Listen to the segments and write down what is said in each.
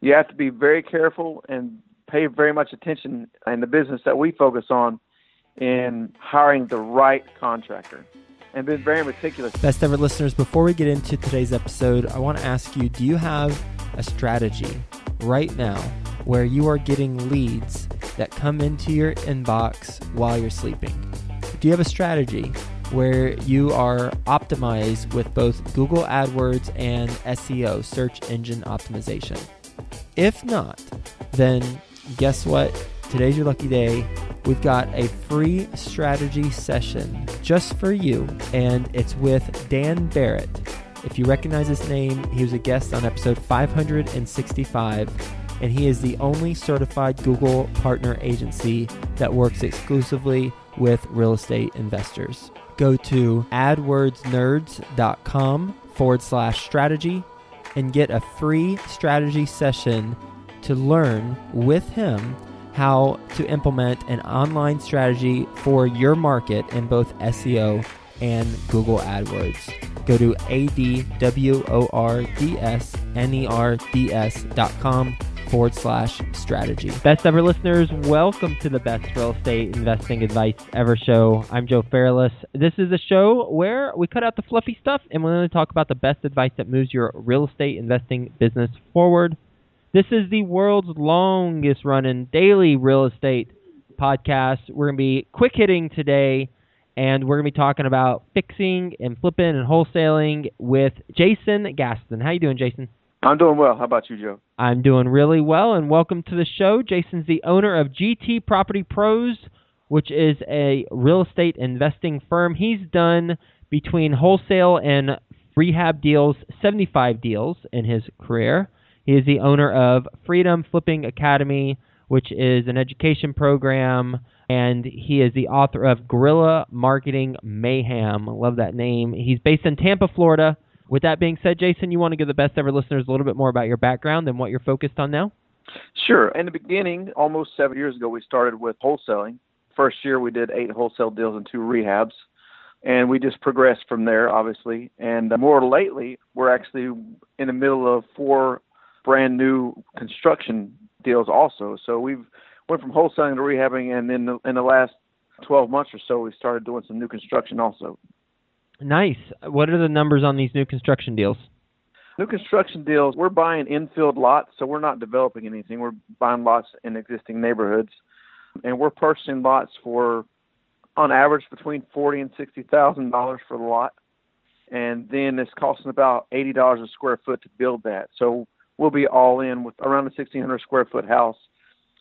you have to be very careful and pay very much attention in the business that we focus on in hiring the right contractor and been very meticulous. Best ever listeners, before we get into today's episode, I want to ask you do you have a strategy right now where you are getting leads that come into your inbox while you're sleeping? Do you have a strategy where you are optimized with both Google AdWords and SEO, search engine optimization? If not, then guess what? Today's your lucky day. We've got a free strategy session just for you, and it's with Dan Barrett. If you recognize his name, he was a guest on episode 565, and he is the only certified Google partner agency that works exclusively with real estate investors. Go to adwordsnerds.com forward slash strategy and get a free strategy session to learn with him how to implement an online strategy for your market in both SEO and Google AdWords. Go to adwordsnerds.com forward slash strategy. Best ever listeners, welcome to the best real estate investing advice ever show. I'm Joe Fairless. This is a show where we cut out the fluffy stuff and we're going to talk about the best advice that moves your real estate investing business forward. This is the world's longest running daily real estate podcast. We're going to be quick hitting today, and we're going to be talking about fixing and flipping and wholesaling with Jason Gaston. How you doing, Jason? I'm doing well. How about you, Joe? I'm doing really well, and welcome to the show. Jason's the owner of GT Property Pros, which is a real estate investing firm. He's done between wholesale and rehab deals, 75 deals in his career. He is the owner of Freedom Flipping Academy, which is an education program, and he is the author of Guerrilla Marketing Mayhem. Love that name. He's based in Tampa, Florida. With that being said, Jason, you want to give the best ever listeners a little bit more about your background and what you're focused on now? Sure. In the beginning, almost seven years ago, we started with wholesaling. First year, we did eight wholesale deals and two rehabs and we just progressed from there, obviously. And uh, more lately, we're actually in the middle of four brand new construction deals also. So we've went from wholesaling to rehabbing, and then in the last 12 months or so, we started doing some new construction also. Nice. What are the numbers on these new construction deals? New construction deals, we're buying infield lots, so we're not developing anything. We're buying lots in existing neighborhoods, and we're purchasing lots for, on average, between forty and sixty thousand dollars for the lot, and then it's costing about eighty dollars a square foot to build that. So we'll be all in with around a 1,600 square foot house,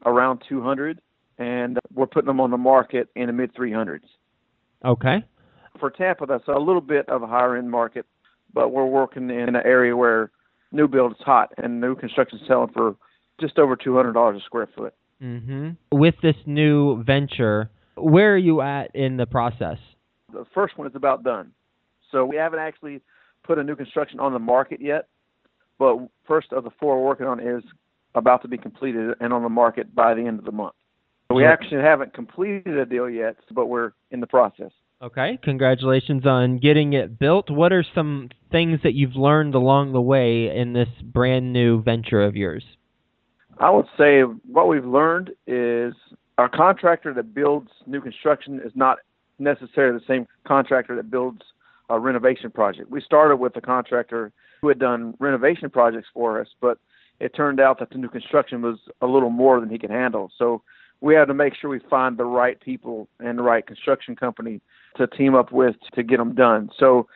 around 200, and we're putting them on the market in the mid 300s. Okay. For Tampa, that's a little bit of a higher end market, but we're working in an area where new build is hot and new construction is selling for just over $200 a square foot. Mm-hmm. With this new venture, where are you at in the process? The first one is about done. So we haven't actually put a new construction on the market yet but first of the four we're working on is about to be completed and on the market by the end of the month. We actually haven't completed a deal yet, but we're in the process. Okay, congratulations on getting it built. What are some things that you've learned along the way in this brand new venture of yours? I would say what we've learned is our contractor that builds new construction is not necessarily the same contractor that builds a renovation project. We started with a contractor who had done renovation projects for us, but it turned out that the new construction was a little more than he could handle. So we had to make sure we find the right people and the right construction company to team up with to get them done. So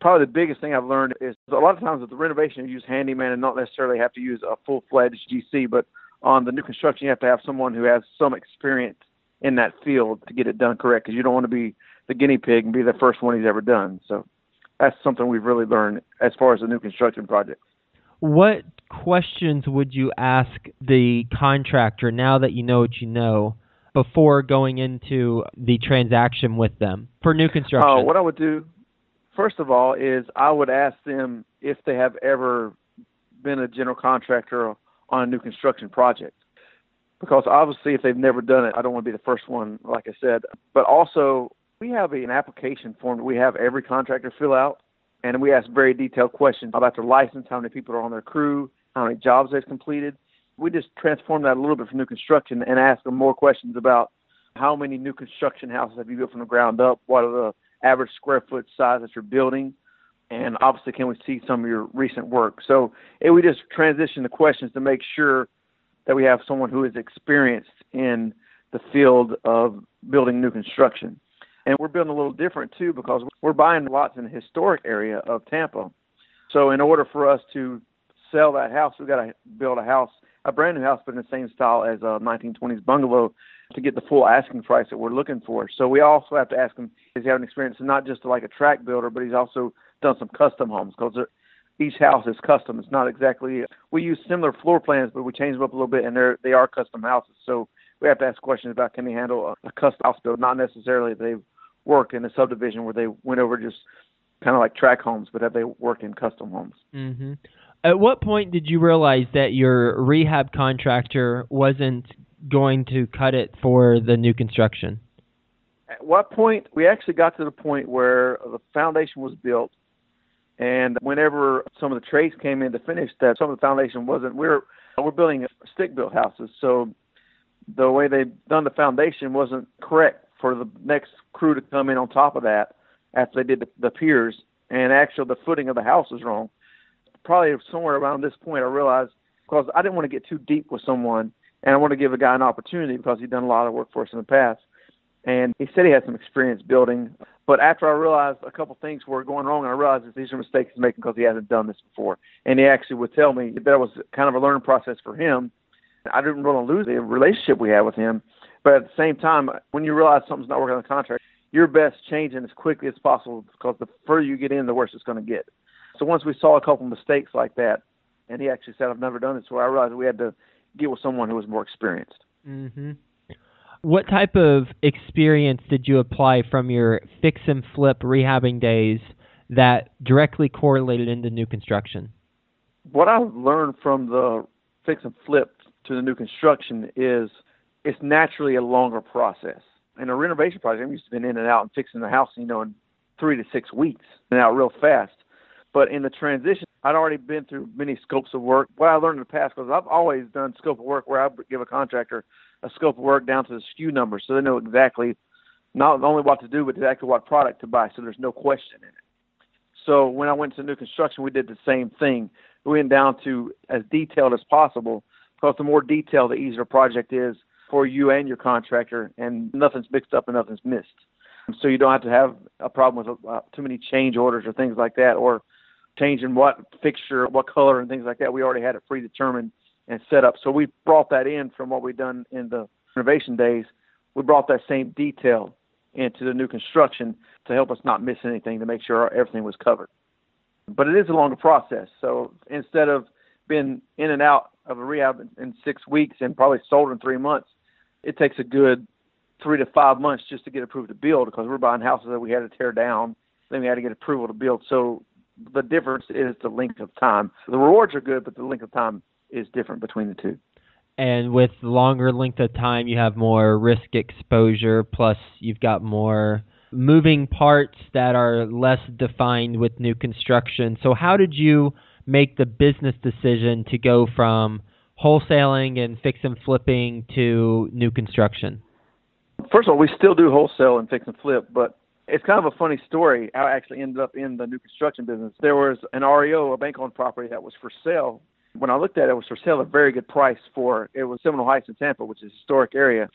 probably the biggest thing I've learned is a lot of times with the renovation you use handyman and not necessarily have to use a full fledged GC, but on the new construction you have to have someone who has some experience in that field to get it done correct because you don't want to be the guinea pig and be the first one he's ever done. So that's something we've really learned as far as the new construction project. What questions would you ask the contractor now that you know what you know before going into the transaction with them for new construction? Uh, what I would do, first of all, is I would ask them if they have ever been a general contractor on a new construction project. Because obviously, if they've never done it, I don't want to be the first one, like I said. But also, we have an application form that we have every contractor fill out, and we ask very detailed questions about their license, how many people are on their crew, how many jobs they've completed. We just transformed that a little bit for new construction and asked them more questions about how many new construction houses have you built from the ground up? What are the average square foot size that you're building? And obviously, can we see some of your recent work? So it, we just transition the questions to make sure that we have someone who is experienced in the field of building new construction. And we're building a little different too because we're buying lots in the historic area of Tampa. So in order for us to sell that house, we've got to build a house, a brand new house, but in the same style as a 1920s bungalow to get the full asking price that we're looking for. So we also have to ask him, does he have an experience not just like a tract builder, but he's also done some custom homes because each house is custom. It's not exactly, we use similar floor plans, but we change them up a little bit and they're, they are custom houses. So we have to ask questions about can they handle a, a custom house build, not necessarily they work in a subdivision where they went over just kind of like tract homes, but have they worked in custom homes? Mm-hmm. At what point did you realize that your rehab contractor wasn't going to cut it for the new construction? At what point? We actually got to the point where the foundation was built, and whenever some of the trades came in to finish that, some of the foundation wasn't. We're we're building stick built houses, so the way they done the foundation wasn't correct for the next crew to come in on top of that after they did the, the piers, and actually the footing of the house was wrong. Probably somewhere around this point, I realized because I didn't want to get too deep with someone, and I want to give a guy an opportunity because he'd done a lot of work for us in the past. And he said he had some experience building, but after I realized a couple things were going wrong, I realized that these are mistakes he's making because he hasn't done this before. And he actually would tell me that was kind of a learning process for him. I didn't want to lose the relationship we had with him, but at the same time, when you realize something's not working on the contract, you're best changing as quickly as possible because the further you get in, the worse it's going to get. So once we saw a couple mistakes like that, and he actually said, "I've never done this," so I realized we had to get with someone who was more experienced. Mm-hmm. What type of experience did you apply from your fix and flip rehabbing days that directly correlated into new construction? What I learned from the fix and flip to the new construction is it's naturally a longer process. In a renovation project, I'm used to being in and out and fixing the house, you know, in three to six weeks and out real fast. But in the transition, I'd already been through many scopes of work. What I learned in the past, because I've always done scope of work where I give a contractor a scope of work down to the SKU number, so they know exactly not only what to do, but exactly what product to buy, so there's no question in it. So when I went to new construction, we did the same thing. We went down to as detailed as possible, because the more detailed, the easier project is for you and your contractor, and nothing's mixed up and nothing's missed. So you don't have to have a problem with uh, too many change orders or things like that, or changing what fixture, what color, and things like that. We already had it predetermined and set up. So we brought that in from what we've done in the renovation days. We brought that same detail into the new construction to help us not miss anything, to make sure everything was covered. But it is a longer process. So instead of being in and out of a rehab in six weeks and probably sold in three months, it takes a good three to five months just to get approved to build because we're buying houses that we had to tear down. Then we had to get approval to build. So the difference is the length of time. The rewards are good, but the length of time is different between the two. And with longer length of time, you have more risk exposure. Plus, you've got more moving parts that are less defined with new construction. So, how did you make the business decision to go from wholesaling and fix and flipping to new construction? First of all, we still do wholesale and fix and flip, but it's kind of a funny story I actually ended up in the new construction business. There was an REO, a bank owned property that was for sale. When I looked at it, it was for sale at a very good price for it was Seminole Heights in Tampa, which is a historic area.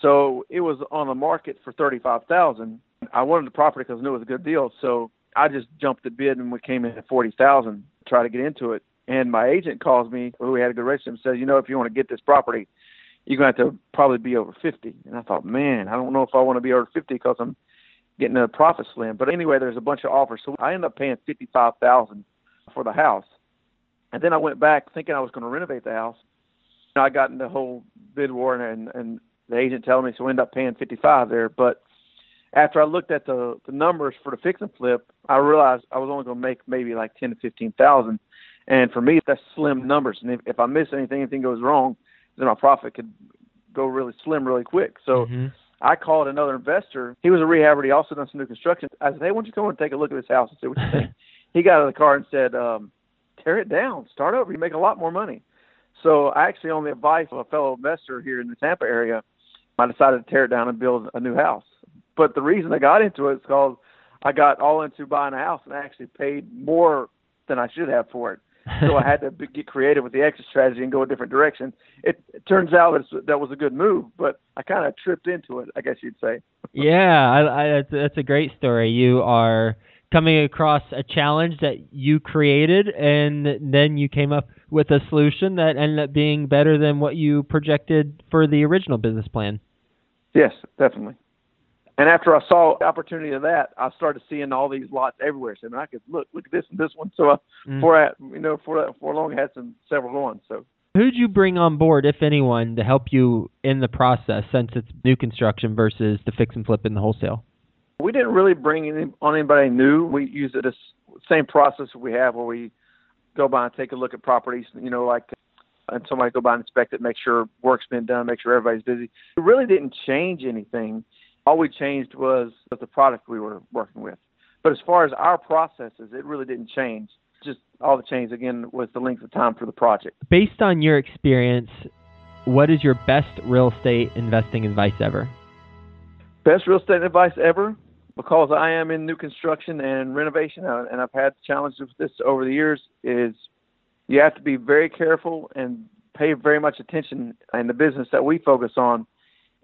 So it was on the market for thirty five thousand. I wanted the property because I knew it was a good deal. So I just jumped the bid and we came in at forty thousand to try to get into it. And my agent calls me, who we had a good relationship, and says, you know, if you want to get this property, you're going to have to probably be over 50. And I thought, man, I don't know if I want to be over 50 because I'm getting a profit slim. But anyway, there's a bunch of offers. So I ended up paying 55000 for the house. And then I went back thinking I was going to renovate the house. I got in the whole bid war and, and the agent telling me, so I ended up paying 55 there. But after I looked at the, the numbers for the fix and flip, I realized I was only going to make maybe like 10 to 15,000 and for me, that's slim numbers. And if, if I miss anything, anything goes wrong, then my profit could go really slim really quick. So mm-hmm. I called another investor. He was a rehabber. He also done some new construction. I said, hey, why don't you come and take a look at this house and see what you think? he got out of the car and said, um, tear it down, start over. You make a lot more money. So I actually, on the advice of a fellow investor here in the Tampa area, I decided to tear it down and build a new house. But the reason I got into it is because I got all into buying a house and I actually paid more than I should have for it. So I had to be, get creative with the exit strategy and go a different direction. It, it turns out that that was a good move, but I kind of tripped into it, I guess you'd say. yeah, I, I, that's, that's a great story. You are coming across a challenge that you created, and then you came up with a solution that ended up being better than what you projected for the original business plan. Yes, definitely. And after I saw the opportunity of that, I started seeing all these lots everywhere. So I, mean, I could look, look at this and this one. So I, mm. for I, you know, for for a long, I had some several going. So who'd you bring on board, if anyone, to help you in the process, since it's new construction versus the fix and flip in the wholesale? We didn't really bring any, on anybody new. We used the same process we have where we go by and take a look at properties. You know, like and somebody go by and inspect it, make sure work's been done, make sure everybody's busy. It really didn't change anything all we changed was the product we were working with. But as far as our processes, it really didn't change. Just all the change again was the length of time for the project. Based on your experience, what is your best real estate investing advice ever? Best real estate advice ever, because I am in new construction and renovation, uh, and I've had challenges with this over the years, is you have to be very careful and pay very much attention in the business that we focus on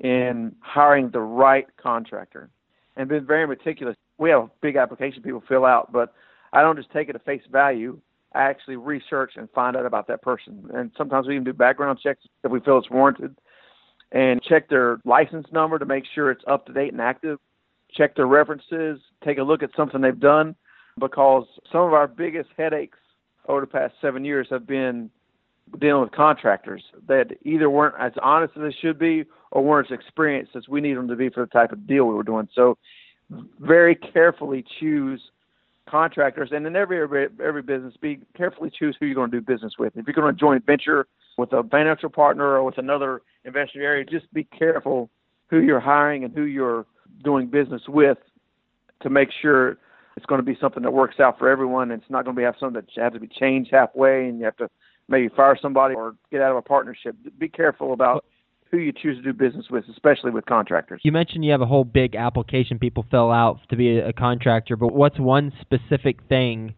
in hiring the right contractor and been very meticulous. We have a big application people fill out, but I don't just take it at face value. I actually research and find out about that person. And sometimes we even do background checks if we feel it's warranted and check their license number to make sure it's up to date and active. Check their references, take a look at something they've done because some of our biggest headaches over the past seven years have been dealing with contractors that either weren't as honest as they should be or weren't as experienced as we need them to be for the type of deal we were doing. So, very carefully choose contractors, and in every every, business, be carefully choose who you're going to do business with. If you're going to joint venture with a financial partner or with another investor area, just be careful who you're hiring and who you're doing business with to make sure it's going to be something that works out for everyone. And it's not going to be have something that has to be changed halfway, and you have to maybe fire somebody or get out of a partnership. Be careful about who you choose to do business with, especially with contractors. You mentioned you have a whole big application people fill out to be a contractor, but what's one specific thing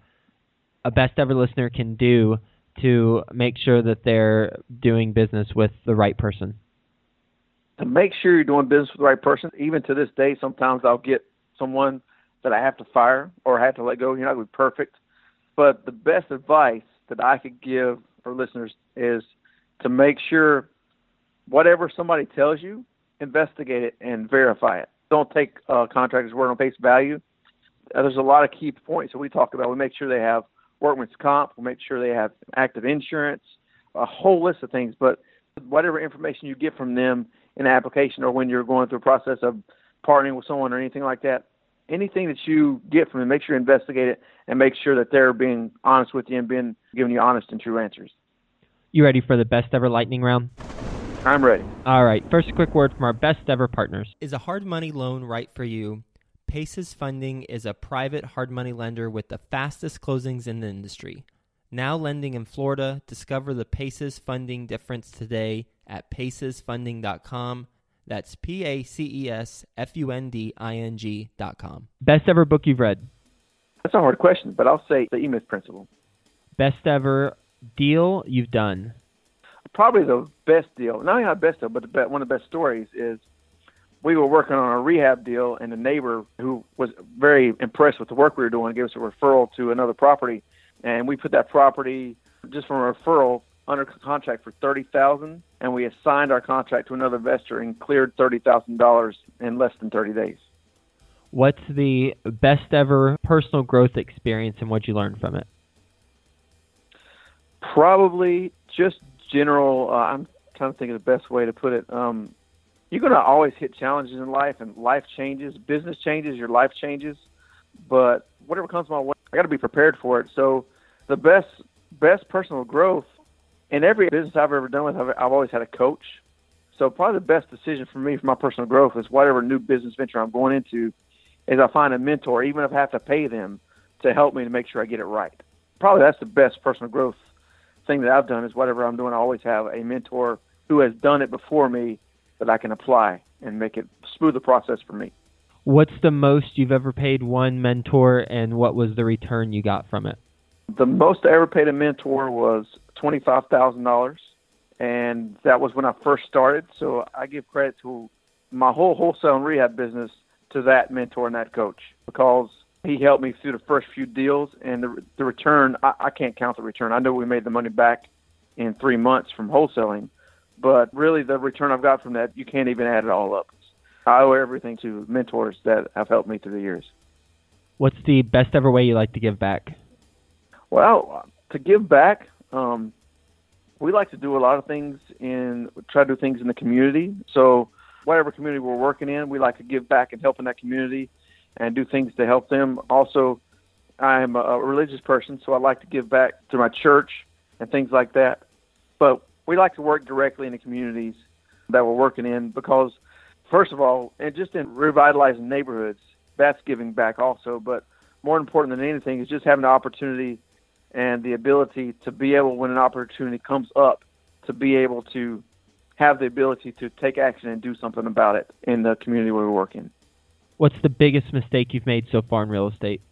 a best ever listener can do to make sure that they're doing business with the right person? To make sure you're doing business with the right person, even to this day, sometimes I'll get someone that I have to fire or I have to let go. You're not going to be perfect. But the best advice that I could give for listeners is to make sure whatever somebody tells you, investigate it and verify it. Don't take uh, contractors' word on face value. Uh, there's a lot of key points that we talk about. We make sure they have workman's comp. We make sure they have active insurance, a whole list of things. But whatever information you get from them in application or when you're going through a process of partnering with someone or anything like that, anything that you get from them, make sure you investigate it and make sure that they're being honest with you and being giving you honest and true answers. You ready for the best ever lightning round? I'm ready. All right. First, a quick word from our best ever partners. Is a hard money loan right for you? Paces Funding is a private hard money lender with the fastest closings in the industry. Now lending in Florida. Discover the Paces Funding difference today at pacesfunding.com. That's P A C E S F U N D I N G.com. Best ever book you've read? That's a hard question, but I'll say The E Myth Principle. Best ever deal you've done? probably the best deal, not only the best deal, but the best, one of the best stories is we were working on a rehab deal, and a neighbor who was very impressed with the work we were doing gave us a referral to another property, and we put that property just from a referral under contract for thirty thousand, and we assigned our contract to another investor and cleared thirty thousand dollars in less than thirty days. What's the best ever personal growth experience, and what you learned from it? Probably just general. Uh, I'm trying to think of the best way to put it. Um, you're going to always hit challenges in life, and life changes, business changes, your life changes. But whatever comes my way, I got to be prepared for it. So the best best personal growth in every business I've ever done with, I've, I've always had a coach. So probably the best decision for me for my personal growth is whatever new business venture I'm going into, is I find a mentor, even if I have to pay them, to help me to make sure I get it right. probably that's the best personal growth thing that I've done is whatever I'm doing, I always have a mentor who has done it before me that I can apply and make it smooth the process for me. What's the most you've ever paid one mentor, and what was the return you got from it? The most I ever paid a mentor was twenty five thousand dollars, and that was when I first started. So I give credit to my whole wholesale and rehab business to that mentor and that coach because he helped me through the first few deals, and the the return I, I can't count the return. I know we made the money back in three months from wholesaling, but really the return I've got from that you can't even add it all up. I owe everything to mentors that have helped me through the years. What's the best ever way you like to give back? Well, to give back, um, we like to do a lot of things in try to do things in the community. So whatever community we're working in, we like to give back and help in that community and do things to help them. Also, I'm a religious person, so I like to give back to my church and things like that. But we like to work directly in the communities that we're working in because, first of all, and just in revitalizing neighborhoods, that's giving back also. But more important than anything is just having the opportunity and the ability to be able, when an opportunity comes up, to be able to have the ability to take action and do something about it in the community where we work in. What's the biggest mistake you've made so far in real estate?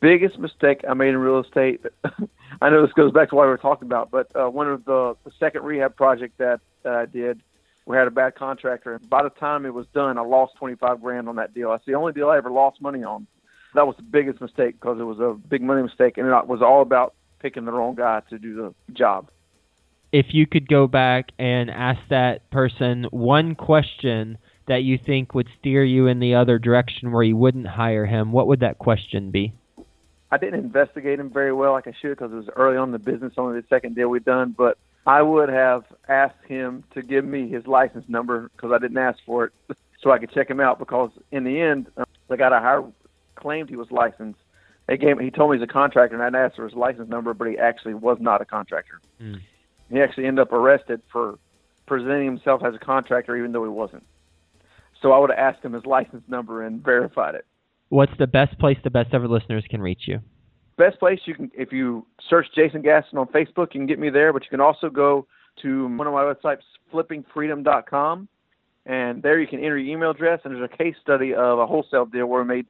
biggest mistake I made in real estate. I know this goes back to what we were talking about, but uh, one of the, the second rehab project that, that I did, we had a bad contractor. And by the time it was done, I lost 25 grand on that deal. That's the only deal I ever lost money on. That was the biggest mistake because it was a big money mistake, and it was all about picking the wrong guy to do the job. If you could go back and ask that person one question that you think would steer you in the other direction where you wouldn't hire him, what would that question be? I didn't investigate him very well like I should because it was early on in the business, only the second deal we'd done. But I would have asked him to give me his license number because I didn't ask for it, so I could check him out. Because in the end, uh, the guy I hired claimed he was licensed. They gave he told me he's a contractor, and I asked for his license number, but he actually was not a contractor. Mm. He actually ended up arrested for presenting himself as a contractor, even though he wasn't. So I would have asked him his license number and verified it. What's the best place the best ever listeners can reach you? Best place you can if you search Jason Gaston on Facebook, you can get me there. But you can also go to one of my websites, flippingfreedom.com, and there you can enter your email address. And there's a case study of a wholesale deal where we made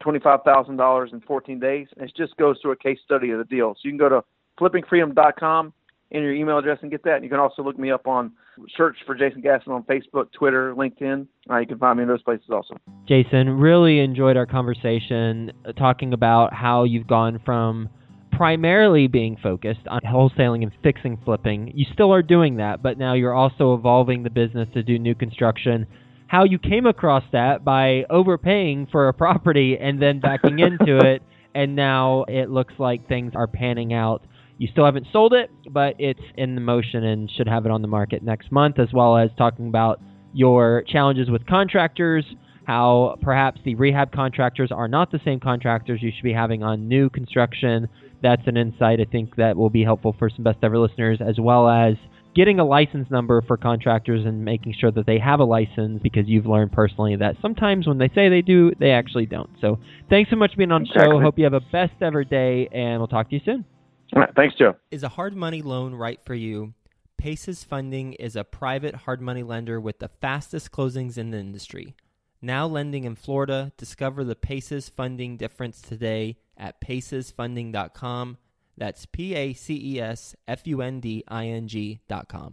twenty-five thousand dollars in 14 days. And it just goes through a case study of the deal. So you can go to flippingfreedom.com enter your email address and get that. And you can also look me up on search for Jason Gaston on Facebook, Twitter, LinkedIn. Uh, you can find me in those places also. Jason, really enjoyed our conversation uh, talking about how you've gone from primarily being focused on wholesaling and fixing flipping. You still are doing that, but now you're also evolving the business to do new construction. How you came across that by overpaying for a property and then backing into it, and now it looks like things are panning out you still haven't sold it, but it's in the motion and should have it on the market next month, as well as talking about your challenges with contractors, how perhaps the rehab contractors are not the same contractors you should be having on new construction. That's an insight I think that will be helpful for some best ever listeners, as well as getting a license number for contractors and making sure that they have a license because you've learned personally that sometimes when they say they do, they actually don't. So thanks so much for being on the exactly. show. Hope you have a best ever day, and we'll talk to you soon. All right, thanks, Joe. Is a hard money loan right for you? Paces Funding is a private hard money lender with the fastest closings in the industry. Now lending in Florida, discover the Paces Funding difference today at pacesfunding.com. That's P A C E S F U N D I N G.com.